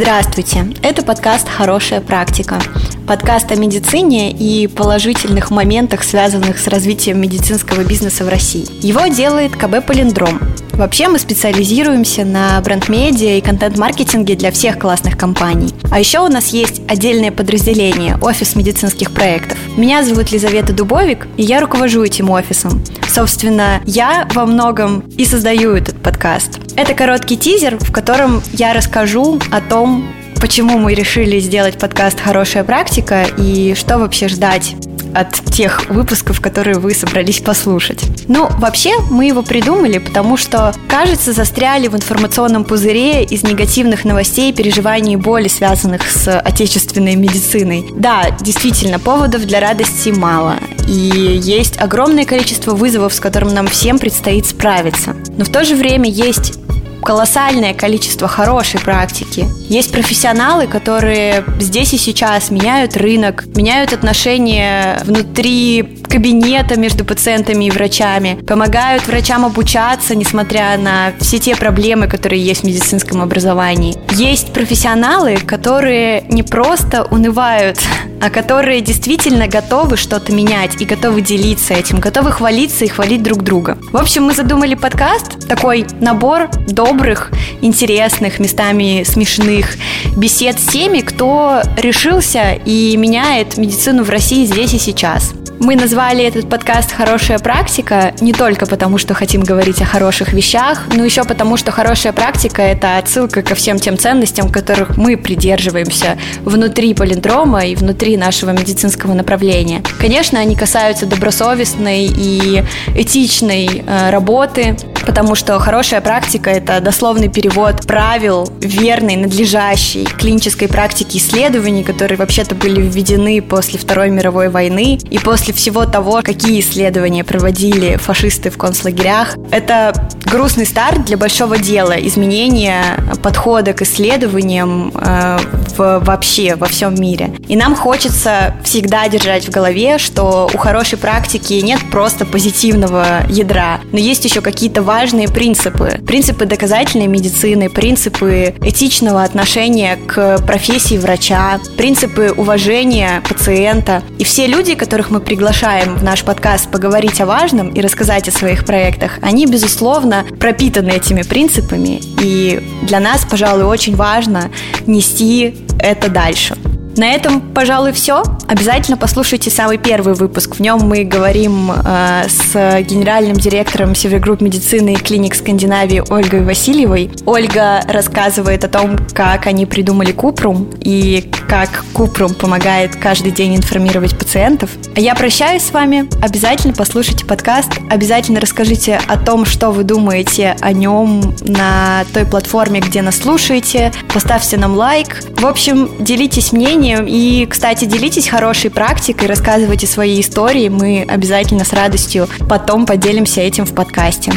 Здравствуйте! Это подкаст «Хорошая практика». Подкаст о медицине и положительных моментах, связанных с развитием медицинского бизнеса в России. Его делает КБ «Полиндром». Вообще мы специализируемся на бренд-медиа и контент-маркетинге для всех классных компаний. А еще у нас есть отдельное подразделение – офис медицинских проектов. Меня зовут Лизавета Дубовик, и я руковожу этим офисом. Собственно, я во многом и создаю этот подкаст. Это короткий тизер, в котором я расскажу о том, почему мы решили сделать подкаст «Хорошая практика» и что вообще ждать от тех выпусков, которые вы собрались послушать. Ну, вообще, мы его придумали, потому что, кажется, застряли в информационном пузыре из негативных новостей, переживаний и боли, связанных с отечественной медициной. Да, действительно, поводов для радости мало. И есть огромное количество вызовов, с которым нам всем предстоит справиться. Но в то же время есть колоссальное количество хорошей практики. Есть профессионалы, которые здесь и сейчас меняют рынок, меняют отношения внутри кабинета между пациентами и врачами, помогают врачам обучаться, несмотря на все те проблемы, которые есть в медицинском образовании. Есть профессионалы, которые не просто унывают, а которые действительно готовы что-то менять и готовы делиться этим, готовы хвалиться и хвалить друг друга. В общем, мы задумали подкаст, такой набор добрых, интересных, местами смешных бесед с теми, кто решился и меняет медицину в России здесь и сейчас. Мы назвали этот подкаст «Хорошая практика» не только потому, что хотим говорить о хороших вещах, но еще потому, что хорошая практика – это отсылка ко всем тем ценностям, которых мы придерживаемся внутри полиндрома и внутри нашего медицинского направления. Конечно, они касаются добросовестной и этичной э, работы, потому что хорошая практика – это дословный перевод правил верной, надлежащей клинической практики исследований, которые вообще-то были введены после Второй мировой войны и после всего того, какие исследования проводили фашисты в концлагерях. Это грустный старт для большого дела, изменения подхода к исследованиям э, в, вообще во всем мире. И нам хочется всегда держать в голове, что у хорошей практики нет просто позитивного ядра, но есть еще какие-то важные важные принципы. Принципы доказательной медицины, принципы этичного отношения к профессии врача, принципы уважения пациента. И все люди, которых мы приглашаем в наш подкаст поговорить о важном и рассказать о своих проектах, они, безусловно, пропитаны этими принципами. И для нас, пожалуй, очень важно нести это дальше. На этом, пожалуй, все. Обязательно послушайте самый первый выпуск. В нем мы говорим э, с генеральным директором Севергрупп медицины и клиник Скандинавии Ольгой Васильевой. Ольга рассказывает о том, как они придумали Купрум и как Купрум помогает каждый день информировать пациентов. А я прощаюсь с вами. Обязательно послушайте подкаст. Обязательно расскажите о том, что вы думаете о нем на той платформе, где нас слушаете. Поставьте нам лайк. В общем, делитесь мнением мнением. И, кстати, делитесь хорошей практикой, рассказывайте свои истории. Мы обязательно с радостью потом поделимся этим в подкасте.